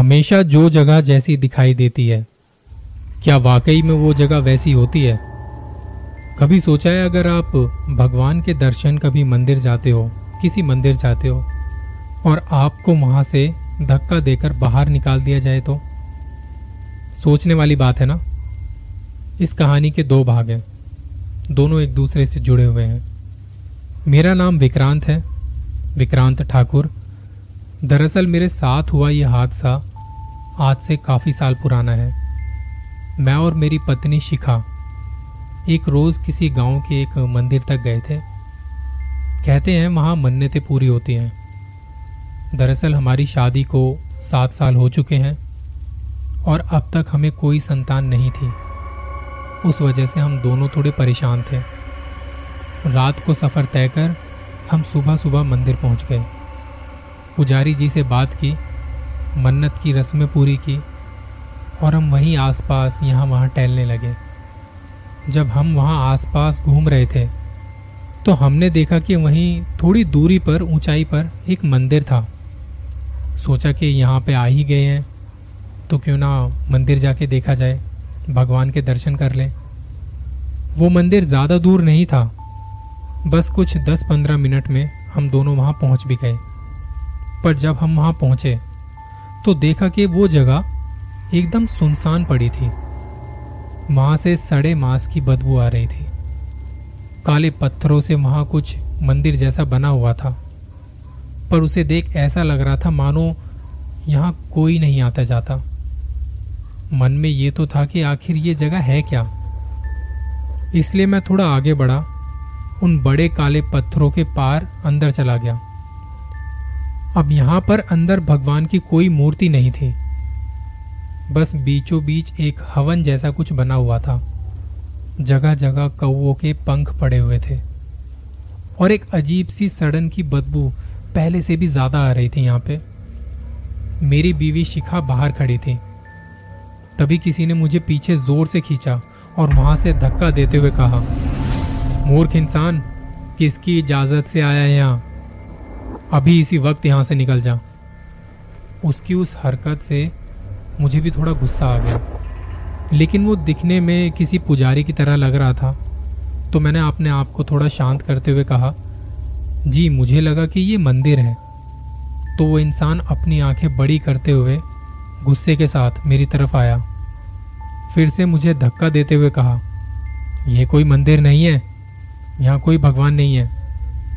हमेशा जो जगह जैसी दिखाई देती है, क्या वाकई में वो जगह वैसी होती है? कभी सोचा है अगर आप भगवान के दर्शन कभी मंदिर जाते हो, किसी मंदिर जाते हो, और आपको वहाँ से धक्का देकर बाहर निकाल दिया जाए तो? सोचने वाली बात है ना? इस कहानी के दो भाग हैं। दोनों एक दूसरे से जुड़े हुए हैं। मेरा नाम विक्रांत है। विक्रांत ठाकुर। दरअसल मेरे साथ हुआ यह हादसा आज से काफ़ी साल पुराना है। मैं और मेरी पत्नी शिखा एक रोज किसी गाँव के एक मंदिर तक गए थे। कहते हैं वहाँ मन्नतें पूरी होती हैं। दरअसल हमारी शादी को सात साल हो चुके हैं और अब तक हमें कोई संतान नहीं थी। उस वजह से हम दोनों थोड़े परेशान थे। रात को सफ़र तय कर हम सुबह सुबह मंदिर पहुँच गए। पुजारी जी से बात की मन्नत की रस्में पूरी की और हम वहीं आसपास यहाँ वहाँ टहलने लगे। जब हम वहाँ आसपास घूम रहे थे तो हमने देखा कि वहीं थोड़ी दूरी पर, ऊंचाई पर एक मंदिर था। सोचा कि यहाँ पे आ ही गए हैं तो क्यों ना मंदिर जाके देखा जाए, भगवान के दर्शन कर लें। वो मंदिर ज़्यादा दूर नहीं था। बस कुछ 10-15 मिनट में हम दोनों वहाँ पहुँच भी गए। पर जब हम वहाँ पहुँचे तो देखा कि वो जगह एकदम सुनसान पड़ी थी। वहाँ से सड़े मांस की बदबू आ रही थी। काले पत्थरों से वहाँ कुछ मंदिर जैसा बना हुआ था। पर उसे देख ऐसा लग रहा था मानो यहाँ कोई नहीं आता जाता। मन में ये तो था कि आखिर ये जगह है क्या? इसलिए मैं थोड़ा आगे बढ़ा। उन बड़े काले पत्थरों के पार अंदर चला गया। अब यहाँ पर अंदर भगवान की कोई मूर्ति नहीं थी। बस बीचों बीच एक हवन जैसा कुछ बना हुआ था। जगह जगह कौओं के पंख पड़े हुए थे। और एक अजीब सी सड़न की बदबू पहले से भी ज़्यादा आ रही थी यहाँ पे। मेरी बीवी शिखा बाहर खड़ी थी। तभी किसी ने मुझे पीछे ज़ोर से खींचा और वहाँ से धक्का देते हुए कहा, मूर्ख इंसान, किसकी इजाज़त से आया यहाँ? अभी इसी वक्त यहाँ से निकल जा। उसकी उस हरकत से मुझे भी थोड़ा गुस्सा आ गया। लेकिन वो दिखने में किसी पुजारी की तरह लग रहा था। तो मैंने अपने आप को थोड़ा शांत करते हुए कहा, जी, मुझे लगा कि ये मंदिर है। तो वो इंसान अपनी आँखें बड़ी करते हुए गुस्से के साथ मेरी तरफ़ आया। फिर से मुझे धक्का देते हुए कहा यह कोई मंदिर नहीं है। यहाँ कोई भगवान नहीं है।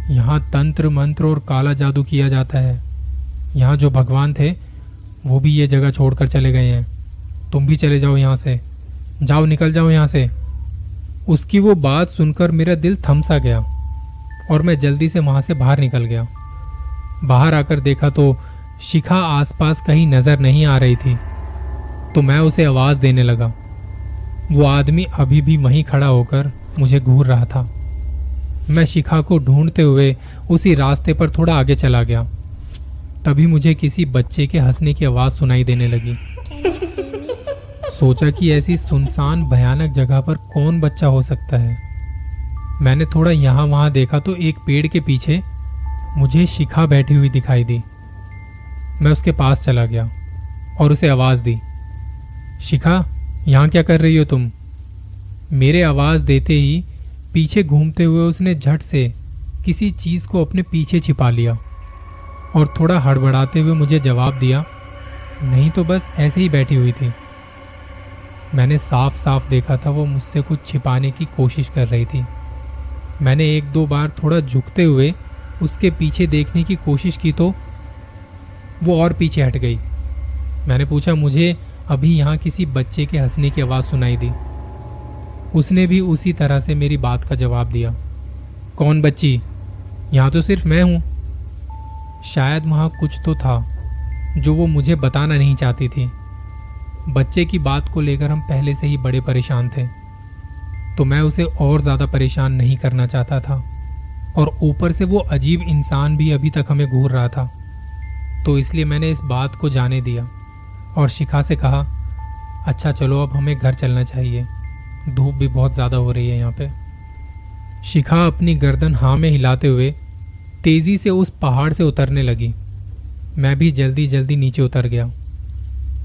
यहाँ तंत्र, मंत्र और काला जादू किया जाता है। यहाँ जो भगवान थे, वो भी ये जगह छोड़कर चले गए हैं। तुम भी चले जाओ यहाँ से। जाओ, निकल जाओ यहाँ से। उसकी वो बात सुनकर मेरा दिल थम सा गया और मैं जल्दी से वहाँ से बाहर निकल गया। बाहर आकर देखा तो शिखा आसपास कहीं नज़र नहीं आ रही थी। तो मैं उसे आवाज़ देने लगा। वो आदमी अभी भी वहीं खड़ा होकर मुझे घूर रहा था। मैं शिखा को ढूंढते हुए उसी रास्ते पर थोड़ा आगे चला गया। तभी मुझे किसी बच्चे के हंसने की आवाज़ सुनाई देने लगी। सोचा कि ऐसी सुनसान, भयानक जगह पर कौन बच्चा हो सकता है। मैंने थोड़ा यहाँ वहाँ देखा तो एक पेड़ के पीछे मुझे शिखा बैठी हुई दिखाई दी। मैं उसके पास चला गया और उसे आवाज़ दी। शिखा, यहाँ क्या कर रही हो तुम? मेरे आवाज़ देते ही पीछे घूमते हुए उसने झट से किसी चीज़ को अपने पीछे छिपा लिया और थोड़ा हड़बड़ाते हुए मुझे जवाब दिया, नहीं तो बस ऐसे ही बैठी हुई थी। मैंने साफ़ साफ़ देखा था वो मुझसे कुछ छिपाने की कोशिश कर रही थी। मैंने एक दो बार थोड़ा झुकते हुए उसके पीछे देखने की कोशिश की तो वो और पीछे हट गई। मैंने पूछा, मुझे अभी यहाँ किसी बच्चे के हंसने की आवाज़ सुनाई दी? उसने भी उसी तरह से मेरी बात का जवाब दिया। कौन बच्ची? यहाँ तो सिर्फ़ मैं हूँ। शायद वहाँ कुछ तो था, जो वो मुझे बताना नहीं चाहती थी। बच्चे की बात को लेकर हम पहले से ही बड़े परेशान थे तो मैं उसे और ज़्यादा परेशान नहीं करना चाहता था। और ऊपर से वो अजीब इंसान भी अभी तक हमें घूर रहा था तो इसलिए मैंने इस बात को जाने दिया और शिखा से कहा अच्छा चलो, अब हमें घर चलना चाहिए। धूप भी बहुत ज़्यादा हो रही है यहाँ पे। शिखा अपनी गर्दन हाँ में हिलाते हुए तेज़ी से उस पहाड़ से उतरने लगी। मैं भी जल्दी जल्दी नीचे उतर गया।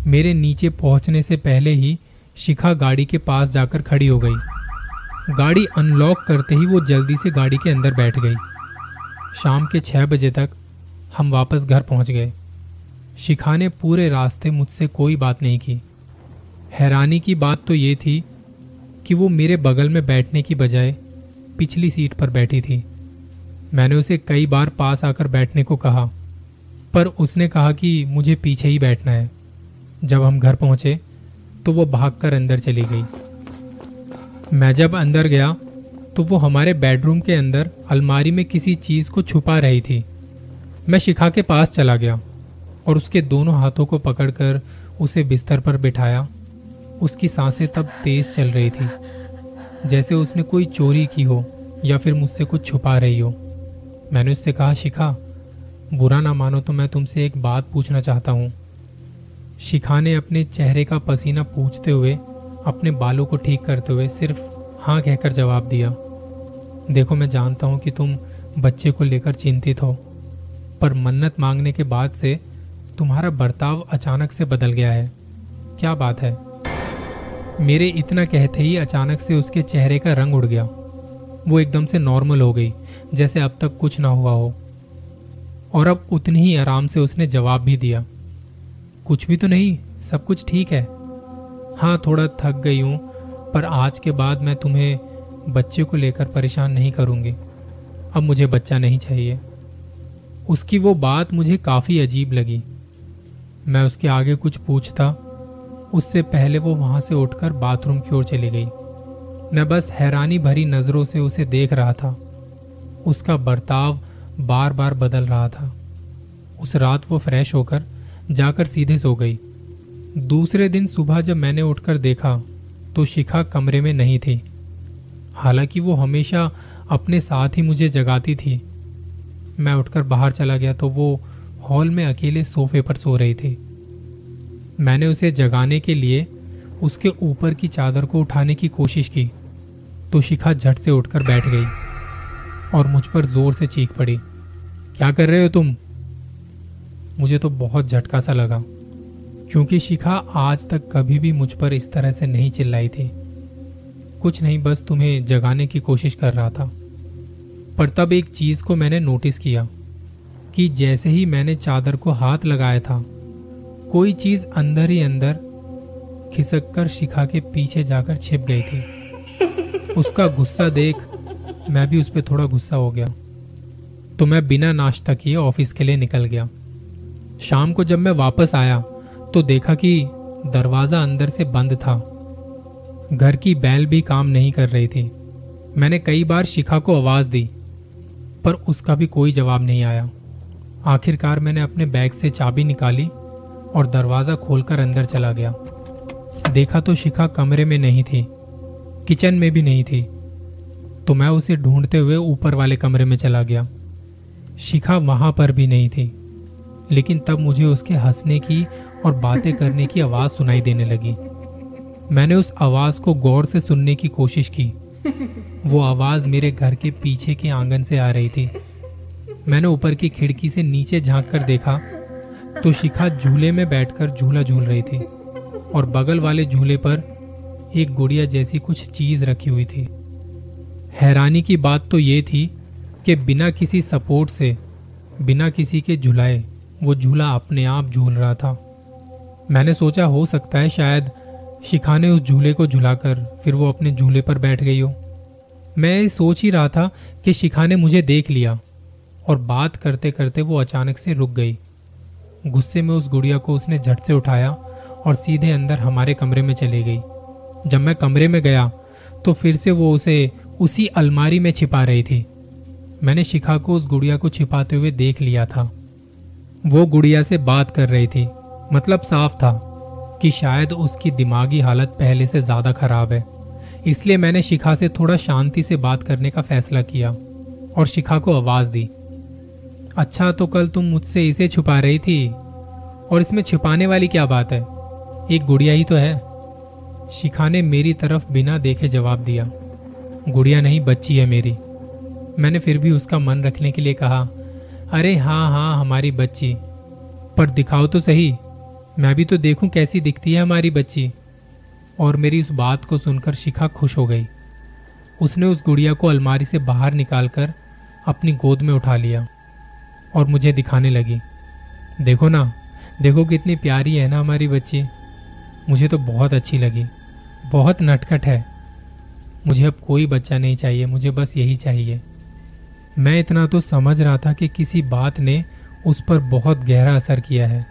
मेरे नीचे पहुँचने से पहले ही शिखा गाड़ी के पास जाकर खड़ी हो गई। गाड़ी अनलॉक करते ही वो जल्दी से गाड़ी के अंदर बैठ गई। शाम के छः बजे तक हम वापस घर पहुँच गए। शिखा ने पूरे रास्ते मुझसे कोई बात नहीं की। हैरानी की बात तो ये थी कि वो मेरे बगल में बैठने की बजाय पिछली सीट पर बैठी थी। मैंने उसे कई बार पास आकर बैठने को कहा, पर उसने कहा कि मुझे पीछे ही बैठना है। जब हम घर पहुँचे तो वो भागकर अंदर चली गई। मैं जब अंदर गया तो वो हमारे बेडरूम के अंदर अलमारी में किसी चीज़ को छुपा रही थी। मैं शिखा के पास चला गया और उसके दोनों हाथों को पकड़कर उसे बिस्तर पर बिठाया उसकी साँसें तब तेज चल रही थी, जैसे उसने कोई चोरी की हो या फिर मुझसे कुछ छुपा रही हो। मैंने उससे कहा, शिखा, बुरा ना मानो तो मैं तुमसे एक बात पूछना चाहता हूँ। शिखा ने अपने चेहरे का पसीना पूछते हुए, अपने बालों को ठीक करते हुए सिर्फ़ हाँ कहकर जवाब दिया, देखो, मैं जानता हूँ कि तुम बच्चे को लेकर चिंतित हो, पर मन्नत मांगने के बाद से तुम्हारा बर्ताव अचानक से बदल गया है। क्या बात है? मेरे इतना कहते ही अचानक से उसके चेहरे का रंग उड़ गया। वो एकदम से नॉर्मल हो गई, जैसे अब तक कुछ ना हुआ हो। और अब उतनी ही आराम से उसने जवाब भी दिया। कुछ भी तो नहीं, सब कुछ ठीक है। हाँ थोड़ा थक गई हूँ, पर आज के बाद मैं तुम्हें बच्चे को लेकर परेशान नहीं करूँगी। अब मुझे बच्चा नहीं चाहिए। उसकी वो बात मुझे काफ़ी अजीब लगी। मैं उसके आगे कुछ पूछता उससे पहले वो वहाँ से उठकर बाथरूम की ओर चली गई। मैं बस हैरानी भरी नज़रों से उसे देख रहा था। उसका बर्ताव बार बार बदल रहा था। उस रात वो फ्रेश होकर जाकर सीधे सो गई। दूसरे दिन सुबह जब मैंने उठकर देखा तो शिखा कमरे में नहीं थी। हालाँकि वो हमेशा अपने साथ ही मुझे जगाती थी। मैं उठकर बाहर चला गया तो वो हॉल में अकेले सोफे पर सो रही थी। मैंने उसे जगाने के लिए उसके ऊपर की चादर को उठाने की कोशिश की तो शिखा झट से उठकर बैठ गई और मुझ पर ज़ोर से चीख पड़ी, क्या कर रहे हो तुम? मुझे तो बहुत झटका सा लगा, क्योंकि शिखा आज तक कभी भी मुझ पर इस तरह से नहीं चिल्लाई थी। कुछ नहीं, बस तुम्हें जगाने की कोशिश कर रहा था। पर तब एक चीज़ को मैंने नोटिस किया कि जैसे ही मैंने चादर को हाथ लगाया था कोई चीज़ अंदर ही अंदर खिसक कर शिखा के पीछे जाकर छिप गई थी। उसका गुस्सा देख मैं भी उस पर थोड़ा गुस्सा हो गया। तो मैं बिना नाश्ता किए ऑफ़िस के लिए निकल गया। शाम को जब मैं वापस आया तो देखा कि दरवाज़ा अंदर से बंद था। घर की बैल भी काम नहीं कर रही थी। मैंने कई बार शिखा को आवाज़ दी, पर उसका भी कोई जवाब नहीं आया। आखिरकार मैंने अपने बैग से चाबी निकाली और दरवाज़ा खोलकर अंदर चला गया। देखा तो शिखा कमरे में नहीं थी, किचन में भी नहीं थी। तो मैं उसे ढूंढते हुए ऊपर वाले कमरे में चला गया। शिखा वहाँ पर भी नहीं थी, लेकिन तब मुझे उसके हंसने की और बातें करने की आवाज़ सुनाई देने लगी। मैंने उस आवाज़ को गौर से सुनने की कोशिश की। वो आवाज़ मेरे घर के पीछे के आँगन से आ रही थी। मैंने ऊपर की खिड़की से नीचे झाँक कर देखा तो शिखा झूले में बैठकर झूला झूल रही थी और बगल वाले झूले पर एक गुड़िया जैसी कुछ चीज़ रखी हुई थी। हैरानी की बात तो ये थी कि बिना किसी सपोर्ट से, बिना किसी के झुलाए, वो झूला अपने आप झूल रहा था। मैंने सोचा, हो सकता है शायद शिखा ने उस झूले को झुलाकर फिर वो अपने झूले पर बैठ गई हो। मैं सोच ही रहा था कि शिखा ने मुझे देख लिया और बात करते करते वो अचानक से रुक गई। गुस्से में उस गुड़िया को उसने झट से उठाया और सीधे अंदर हमारे कमरे में चली गई। जब मैं कमरे में गया तो फिर से वो उसे उसी अलमारी में छिपा रही थी। मैंने शिखा को उस गुड़िया को छिपाते हुए देख लिया था। वो गुड़िया से बात कर रही थी। मतलब साफ़ था कि शायद उसकी दिमागी हालत पहले से ज़्यादा खराब है। इसलिए मैंने शिखा से थोड़ा शांति से बात करने का फैसला किया और शिखा को आवाज़ दी। अच्छा तो कल तुम मुझसे इसे छुपा रही थी। और इसमें छुपाने वाली क्या बात है? एक गुड़िया ही तो है। शिखा ने मेरी तरफ़ बिना देखे जवाब दिया। गुड़िया नहीं, बच्ची है मेरी। मैंने फिर भी उसका मन रखने के लिए कहा, अरे हाँ हाँ हमारी बच्ची। पर दिखाओ तो सही। मैं भी तो देखूँ कैसी दिखती है हमारी बच्ची। और मेरी उस बात को सुनकर शिखा खुश हो गई। उसने उस गुड़िया को अलमारी से बाहर निकालकर अपनी गोद में उठा लिया। और मुझे दिखाने लगी। देखो ना, देखो कितनी प्यारी है ना हमारी बच्ची। मुझे तो बहुत अच्छी लगी, बहुत नटखट है। मुझे अब कोई बच्चा नहीं चाहिए, मुझे बस यही चाहिए। मैं इतना तो समझ रहा था कि किसी बात ने उस पर बहुत गहरा असर किया है,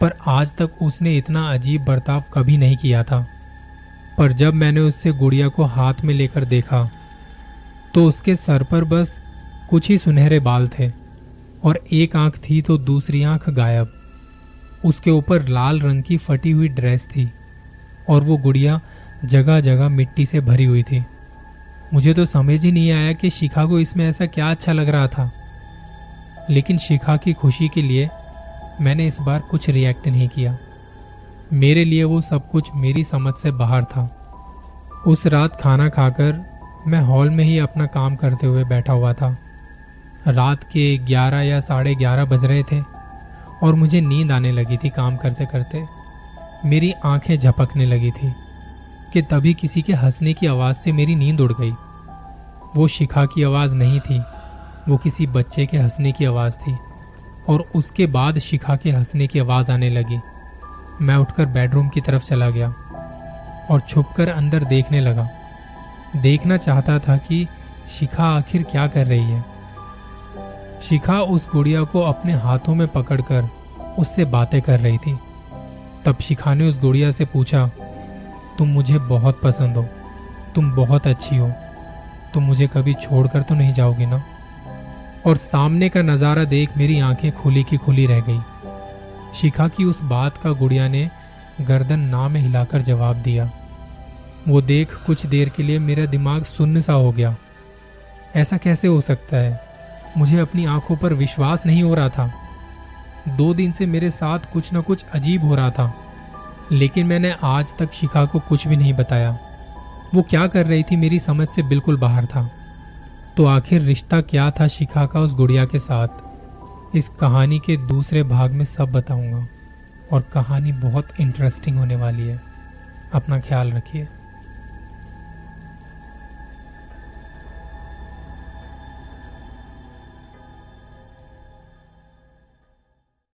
पर आज तक उसने इतना अजीब बर्ताव कभी नहीं किया था। पर जब मैंने उससे गुड़िया को हाथ में लेकर देखा तो उसके सर पर बस कुछ ही सुनहरे बाल थे। और एक आँख थी तो दूसरी आँख गायब। उसके ऊपर लाल रंग की फटी हुई ड्रेस थी और वो गुड़िया जगह जगह मिट्टी से भरी हुई थी। मुझे तो समझ ही नहीं आया कि शिखा को इसमें ऐसा क्या अच्छा लग रहा था। लेकिन शिखा की खुशी के लिए मैंने इस बार कुछ रिएक्ट नहीं किया। मेरे लिए वो सब कुछ मेरी समझ से बाहर था। उस रात खाना खाकर मैं हॉल में ही अपना काम करते हुए बैठा हुआ था। रात के ग्यारह या साढ़े ग्यारह बज रहे थे और मुझे नींद आने लगी थी काम करते करते। मेरी आँखें झपकने लगी थी कि तभी किसी के हंसने की आवाज़ से मेरी नींद उड़ गई। वो शिखा की आवाज़ नहीं थी, वो किसी बच्चे के हंसने की आवाज़ थी और उसके बाद शिखा के हंसने की आवाज़ आने लगी। मैं उठकर बेडरूम की तरफ़ चला गया और छुपकर अंदर देखने लगा। देखना चाहता था कि शिखा आखिर क्या कर रही है। शिखा उस गुड़िया को अपने हाथों में पकड़कर उससे बातें कर रही थी। तब शिखा ने उस गुड़िया से पूछा, तुम मुझे बहुत पसंद हो, तुम बहुत अच्छी हो, तुम मुझे कभी छोड़कर तो नहीं जाओगी ना? और सामने का नज़ारा देख मेरी आँखें खुली की खुली रह गई। शिखा की उस बात का गुड़िया ने गर्दन ना में हिलाकर जवाब दिया। वो देख कुछ देर के लिए मेरा दिमाग सुन्न सा हो गया। ऐसा कैसे हो सकता है? मुझे अपनी आँखों पर विश्वास नहीं हो रहा था। दो दिन से मेरे साथ कुछ ना कुछ अजीब हो रहा था, लेकिन मैंने आज तक शिखा को कुछ भी नहीं बताया। वो क्या कर रही थी मेरी समझ से बिल्कुल बाहर था। तो आखिर रिश्ता क्या था शिखा का उस गुड़िया के साथ? इस कहानी के दूसरे भाग में सब बताऊँगा, और कहानी बहुत इंटरेस्टिंग होने वाली है। अपना ख्याल रखिए।